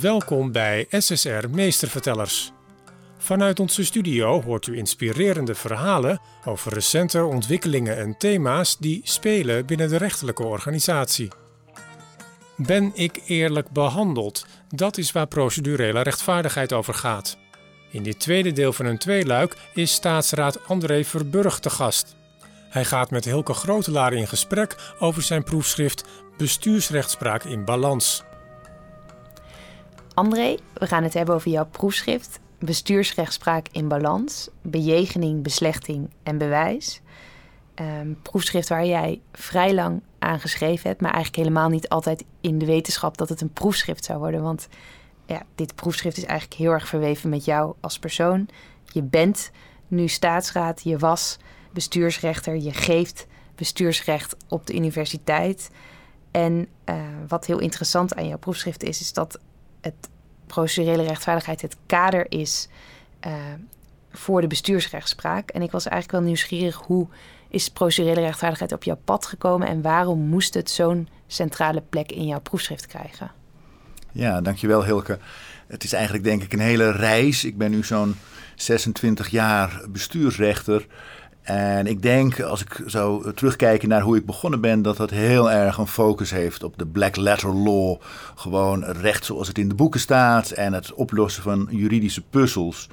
Welkom bij SSR Meestervertellers. Vanuit onze studio hoort u inspirerende verhalen over recente ontwikkelingen en thema's die spelen binnen de rechterlijke organisatie. Ben ik eerlijk behandeld? Dat is waar procedurele rechtvaardigheid over gaat. In dit tweede deel van een tweeluik is staatsraad André Verburg te gast. Hij gaat met Hilke Grotelaar in gesprek over zijn proefschrift Bestuursrechtspraak in Balans. André, we gaan het hebben over jouw proefschrift Bestuursrechtspraak in Balans, Bejegening, Beslechting en Bewijs. Um, proefschrift waar jij vrij lang aan geschreven hebt, maar eigenlijk helemaal niet altijd in de wetenschap dat het een proefschrift zou worden. Want ja, dit proefschrift is eigenlijk heel erg verweven met jou als persoon. Je bent nu staatsraad, je was bestuursrechter, je geeft bestuursrecht op de universiteit. En uh, wat heel interessant aan jouw proefschrift is, is dat het procedurele rechtvaardigheid het kader is uh, voor de bestuursrechtspraak. En ik was eigenlijk wel nieuwsgierig hoe is procedurele rechtvaardigheid op jouw pad gekomen en waarom moest het zo'n centrale plek in jouw proefschrift krijgen? Ja, dankjewel Hilke. Het is eigenlijk denk ik een hele reis. Ik ben nu zo'n 26 jaar bestuursrechter. En ik denk, als ik zou terugkijken naar hoe ik begonnen ben, dat dat heel erg een focus heeft op de black letter law. Gewoon recht zoals het in de boeken staat en het oplossen van juridische puzzels.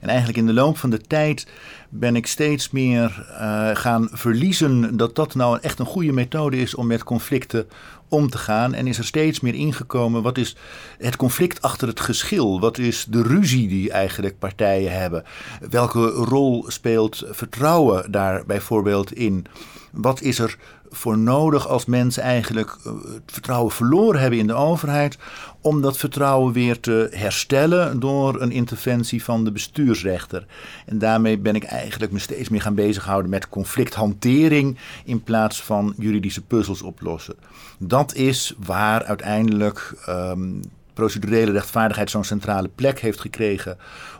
En eigenlijk in de loop van de tijd ben ik steeds meer uh, gaan verliezen dat dat nou echt een goede methode is om met conflicten om te gaan. En is er steeds meer ingekomen wat is het conflict achter het geschil? Wat is de ruzie die eigenlijk partijen hebben? Welke rol speelt vertrouwen daar bijvoorbeeld in? Wat is er voor nodig als mensen eigenlijk eh, het vertrouwen verloren hebben in de overheid, om dat vertrouwen weer te herstellen door een interventie van de bestuursrechter. En daarmee ben ik eigenlijk me steeds meer gaan bezighouden met conflicthantering in plaats van juridische puzzels oplossen. Dat is waar uiteindelijk um, procedurele rechtvaardigheid zo'n centrale plek heeft gekregen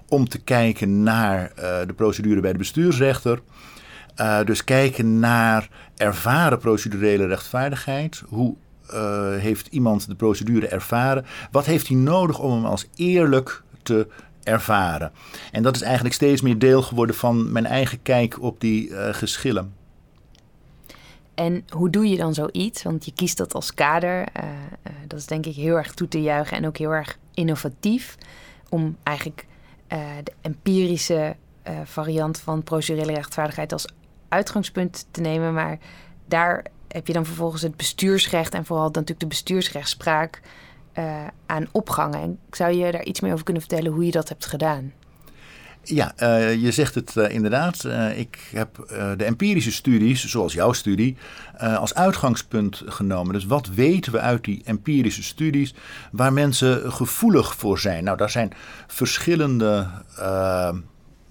om te kijken naar uh, de procedure bij de bestuursrechter. Uh, dus kijken naar ervaren procedurele rechtvaardigheid. Hoe uh, heeft iemand de procedure ervaren? Wat heeft hij nodig om hem als eerlijk te ervaren? En dat is eigenlijk steeds meer deel geworden van mijn eigen kijk op die uh, geschillen. En hoe doe je dan zoiets? Want je kiest dat als kader. dat is denk ik heel erg toe te juichen en ook heel erg innovatief. Om eigenlijk de empirische variant van procedurele rechtvaardigheid als uitgangspunt te nemen. Maar daar heb je dan vervolgens het bestuursrecht en vooral natuurlijk de bestuursrechtspraak uh, aan opgangen. En zou je daar iets meer over kunnen vertellen hoe je dat hebt gedaan? Ja, uh, je zegt het uh, inderdaad. Ik heb de empirische studies, zoals jouw studie, als uitgangspunt genomen. Dus wat weten we uit die empirische studies waar mensen gevoelig voor zijn? Nou, daar zijn verschillende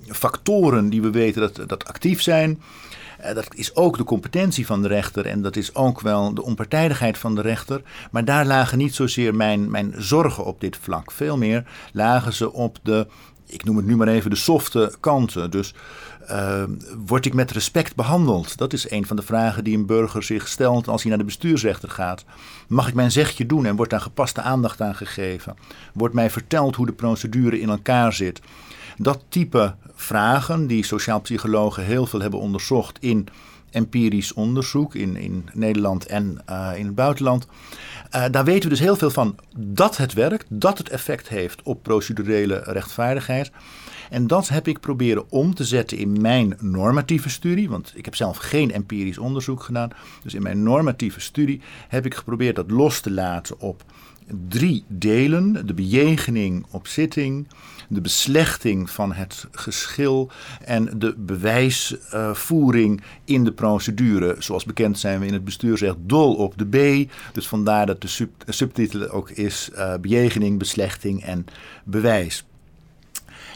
factoren die we weten dat, dat actief zijn. Uh, dat is ook de competentie van de rechter en dat is ook wel de onpartijdigheid van de rechter. Maar daar lagen niet zozeer mijn, mijn zorgen op dit vlak. Veel meer lagen ze op de, ik noem het nu maar even, de softe kanten. Dus uh, word ik met respect behandeld? Dat is een van de vragen die een burger zich stelt als hij naar de bestuursrechter gaat. Mag ik mijn zegje doen en wordt daar gepaste aandacht aan gegeven? Wordt mij verteld hoe de procedure in elkaar zit? Dat type vragen, die sociaal psychologen heel veel hebben onderzocht in empirisch onderzoek in, in Nederland en uh, in het buitenland. Uh, daar weten we dus heel veel van dat het werkt, dat het effect heeft op procedurele rechtvaardigheid. En dat heb ik proberen om te zetten in mijn normatieve studie, want ik heb zelf geen empirisch onderzoek gedaan. Dus in mijn normatieve studie heb ik geprobeerd dat los te laten op drie delen: de bejegening op zitting, de van het geschil en de bewijsvoering in de procedure. Zoals bekend zijn we in het bestuursrecht dol op de B. Dus vandaar dat de sub subtitel ook is uh, bejegening, beslechting en bewijs.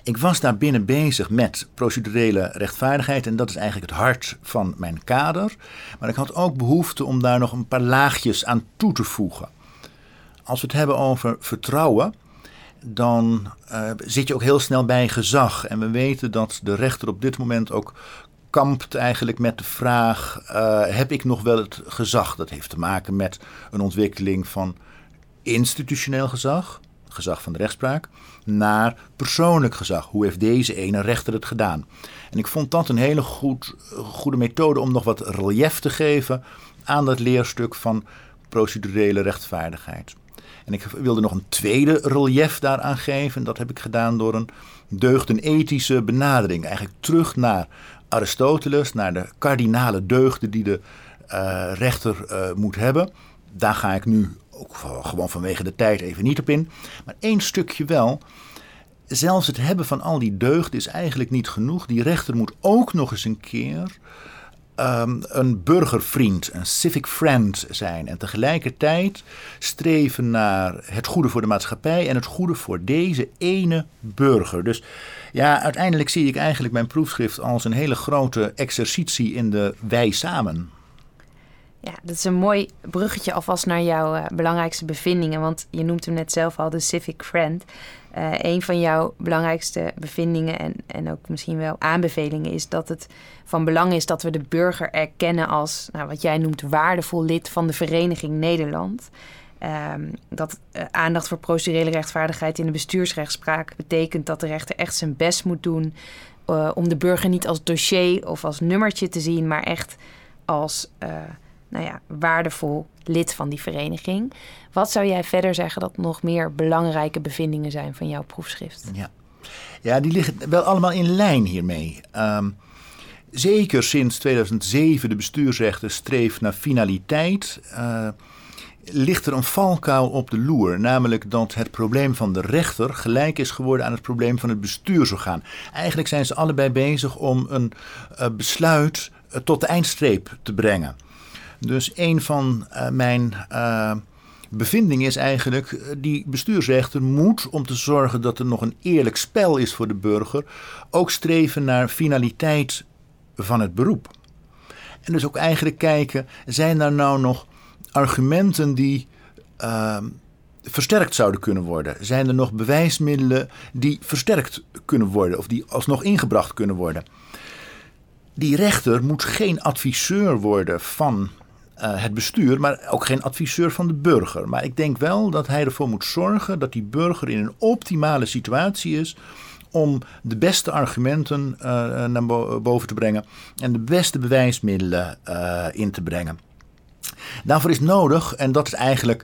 Ik was daar binnen bezig met procedurele rechtvaardigheid en dat is eigenlijk het hart van mijn kader. Maar ik had ook behoefte om daar nog een paar laagjes aan toe te voegen. Als we het hebben over vertrouwen, dan uh, zit je ook heel snel bij gezag. En we weten dat de rechter op dit moment ook kampt eigenlijk met de vraag: uh, heb ik nog wel het gezag? Dat heeft te maken met een ontwikkeling van institutioneel gezag, gezag van de rechtspraak, naar persoonlijk gezag. Hoe heeft deze ene rechter het gedaan? En ik vond dat een hele goed, goede methode om nog wat relief te geven aan dat leerstuk van procedurele rechtvaardigheid. En ik wilde nog een tweede relief daaraan geven. Dat heb ik gedaan door een deugdenethische benadering. Eigenlijk terug naar Aristoteles, naar de kardinale deugden die de uh, rechter uh, moet hebben. Daar ga ik nu ook gewoon vanwege de tijd even niet op in. Maar één stukje wel. Zelfs het hebben van al die deugden is eigenlijk niet genoeg. Die rechter moet ook nog eens een keer um, een burgervriend, een civic friend zijn. En tegelijkertijd streven naar het goede voor de maatschappij en het goede voor deze ene burger. Dus ja, uiteindelijk zie ik eigenlijk mijn proefschrift als een hele grote exercitie in de wij samen. Ja, dat is een mooi bruggetje alvast naar jouw uh, belangrijkste bevindingen. Want je noemt hem net zelf al de Civic Friend. Uh, een van jouw belangrijkste bevindingen en, en ook misschien wel aanbevelingen is dat het van belang is dat we de burger erkennen als nou, wat jij noemt waardevol lid van de Vereniging Nederland. Um, dat uh, aandacht voor procedurele rechtvaardigheid in de bestuursrechtspraak betekent dat de rechter echt zijn best moet doen om de burger niet als dossier of als nummertje te zien, maar echt als nou ja, waardevol lid van die vereniging. Wat zou jij verder zeggen dat nog meer belangrijke bevindingen zijn van jouw proefschrift? Ja, ja die liggen wel allemaal in lijn hiermee. Um, zeker sinds 2007 de bestuursrechter streeft naar finaliteit. Uh, ligt er een valkuil op de loer. Namelijk dat het probleem van de rechter gelijk is geworden aan het probleem van het bestuursorgaan. Eigenlijk zijn ze allebei bezig om een uh, besluit uh, tot de eindstreep te brengen. Dus een van uh, mijn uh, bevindingen is eigenlijk, uh, die bestuursrechter moet, om te zorgen dat er nog een eerlijk spel is voor de burger, ook streven naar finaliteit van het beroep. En dus ook eigenlijk kijken, zijn er nou nog argumenten die ehm, versterkt zouden kunnen worden? Zijn er nog bewijsmiddelen die versterkt kunnen worden of die alsnog ingebracht kunnen worden? Die rechter moet geen adviseur worden van het bestuur, maar ook geen adviseur van de burger. Maar ik denk wel dat hij ervoor moet zorgen dat die burger in een optimale situatie is om de beste argumenten uh, naar boven te brengen en de beste bewijsmiddelen uh, in te brengen. Daarvoor is nodig, en dat is eigenlijk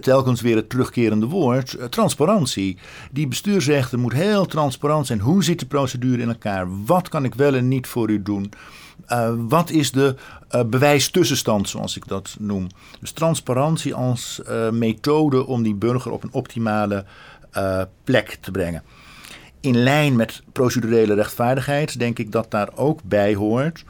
telkens weer het terugkerende woord, transparantie. Die bestuursrechter moet heel transparant zijn. Hoe zit de procedure in elkaar? Wat kan ik wel en niet voor u doen? Uh, wat is de bewijstussenstand, zoals ik dat noem? Dus transparantie als methode om die burger op een optimale plek te brengen. In lijn met procedurele rechtvaardigheid denk ik dat daar ook bij hoort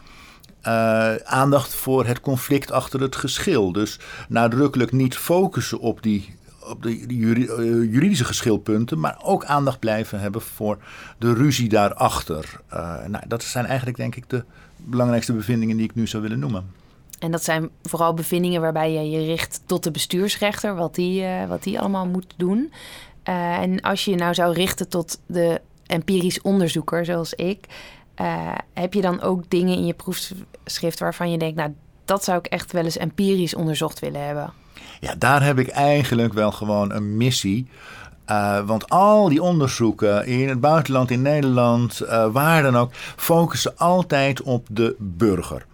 uh, aandacht voor het conflict achter het geschil. Dus nadrukkelijk niet focussen op die, op de, eh, juridische geschilpunten, maar ook aandacht blijven hebben voor de ruzie daarachter. Uh, nou, dat zijn eigenlijk, denk ik, de belangrijkste bevindingen die ik nu zou willen noemen. En dat zijn vooral bevindingen waarbij je je richt tot de bestuursrechter, wat die, uh, wat die allemaal moet doen. en als je je nou zou richten tot de empirisch onderzoeker, zoals ik, heb je dan ook dingen in je proefschrift waarvan je denkt, nou, dat zou ik echt wel eens empirisch onderzocht willen hebben? Ja, daar heb ik eigenlijk wel gewoon een missie. Uh, want al die onderzoeken in het buitenland, in Nederland, uh, waar dan ook, focussen altijd op de burger.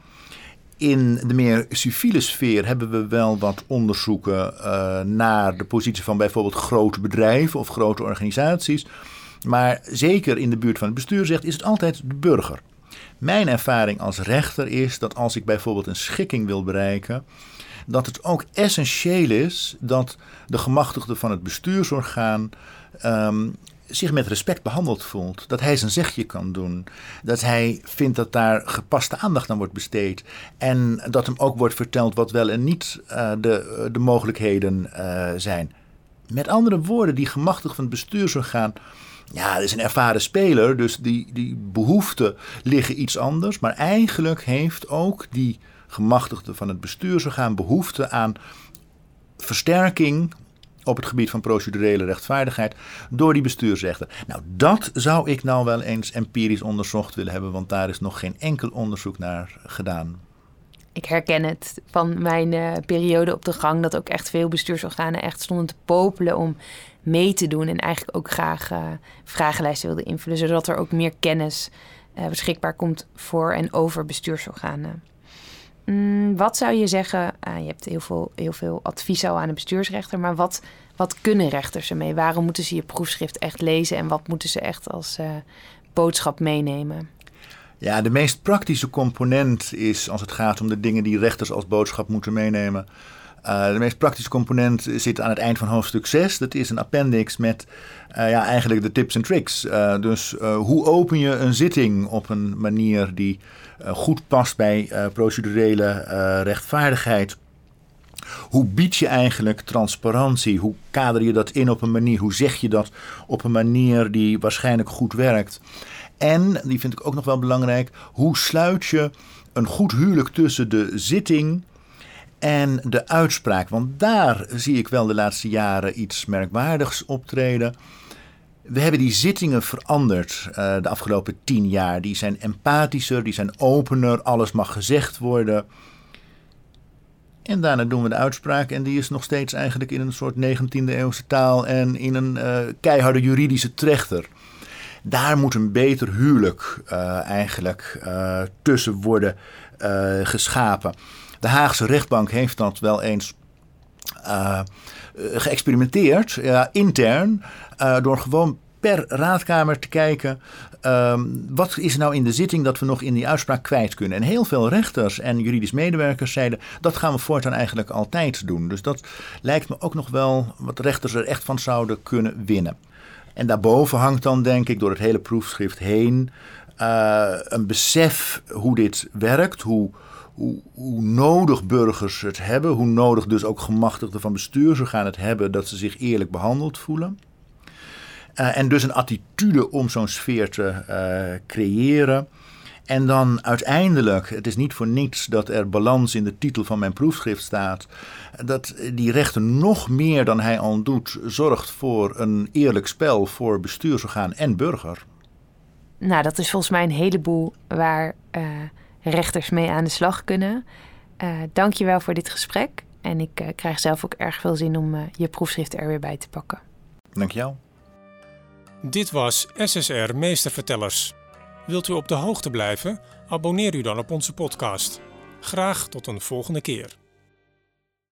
In de meer civiele sfeer hebben we wel wat onderzoeken uh, naar de positie van bijvoorbeeld grote bedrijven of grote organisaties. Maar zeker in de buurt van het bestuur zegt, is het altijd de burger. Mijn ervaring als rechter is dat als ik bijvoorbeeld een schikking wil bereiken, dat het ook essentieel is dat de gemachtigde van het bestuursorgaan um, zich met respect behandeld voelt. Dat hij zijn zegje kan doen. Dat hij vindt dat daar gepaste aandacht aan wordt besteed. En dat hem ook wordt verteld wat wel en niet uh, de, de mogelijkheden uh, zijn. Met andere woorden, die gemachtigde van het bestuursorgaan ja, is een ervaren speler, dus die, die behoeften liggen iets anders. Maar eigenlijk heeft ook die gemachtigde van het bestuursorgaan behoefte aan versterking op het gebied van procedurele rechtvaardigheid door die bestuursrechter. Nou, dat zou ik nou wel eens empirisch onderzocht willen hebben, want daar is nog geen enkel onderzoek naar gedaan. ik herken het van mijn uh, periode op de gang. Dat ook echt veel bestuursorganen echt stonden te popelen om mee te doen. En eigenlijk ook graag uh, vragenlijsten wilden invullen. Zodat er ook meer kennis uh, beschikbaar komt voor en over bestuursorganen. Mm, wat zou je zeggen? je hebt heel veel, heel veel advies al aan de bestuursrechter. Maar wat, wat kunnen rechters ermee? Waarom moeten ze je proefschrift echt lezen? En wat moeten ze echt als boodschap meenemen? Ja, de meest praktische component is als het gaat om de dingen die rechters als boodschap moeten meenemen. Uh, de meest praktische component zit aan het eind van hoofdstuk 6. Dat is een appendix met uh, ja, eigenlijk de tips en tricks. Uh, dus hoe open je een zitting op een manier die goed past bij procedurele rechtvaardigheid? Hoe bied je eigenlijk transparantie? Hoe kader je dat in op een manier? Hoe zeg je dat op een manier die waarschijnlijk goed werkt? En, die vind ik ook nog wel belangrijk, hoe sluit je een goed huwelijk tussen de zitting en de uitspraak? Want daar zie ik wel de laatste jaren iets merkwaardigs optreden. We hebben die zittingen veranderd uh, de afgelopen tien jaar. Die zijn empathischer, die zijn opener, alles mag gezegd worden. En daarna doen we de uitspraak en die is nog steeds eigenlijk in een soort 19e eeuwse taal en in een uh, keiharde juridische trechter. Daar moet een beter huwelijk uh, eigenlijk tussen worden geschapen. De Haagse rechtbank heeft dat wel eens geëxperimenteerd, intern, door gewoon per raadkamer te kijken. Um, wat is nou in de zitting dat we nog in die uitspraak kwijt kunnen? En heel veel rechters en juridisch medewerkers zeiden dat gaan we voortaan eigenlijk altijd doen. Dus dat lijkt me ook nog wel wat rechters er echt van zouden kunnen winnen. En daarboven hangt dan, denk ik, door het hele proefschrift heen uh, een besef hoe dit werkt, hoe, hoe, nodig burgers het hebben, hoe nodig dus ook gemachtigden van bestuursorganen het hebben dat ze zich eerlijk behandeld voelen. Uh, en dus een attitude om zo'n sfeer te uh, creëren. En dan uiteindelijk, het is niet voor niets dat er balans in de titel van mijn proefschrift staat, dat die rechter nog meer dan hij al doet zorgt voor een eerlijk spel voor bestuursorgaan en burger. Nou, dat is volgens mij een heleboel waar uh, rechters mee aan de slag kunnen. Uh, Dank je wel voor dit gesprek. En ik uh, krijg zelf ook erg veel zin om je proefschrift er weer bij te pakken. Dank jou. Dit was SSR Meestervertellers. Wilt u op de hoogte blijven? Abonneer u dan op onze podcast. Graag tot een volgende keer.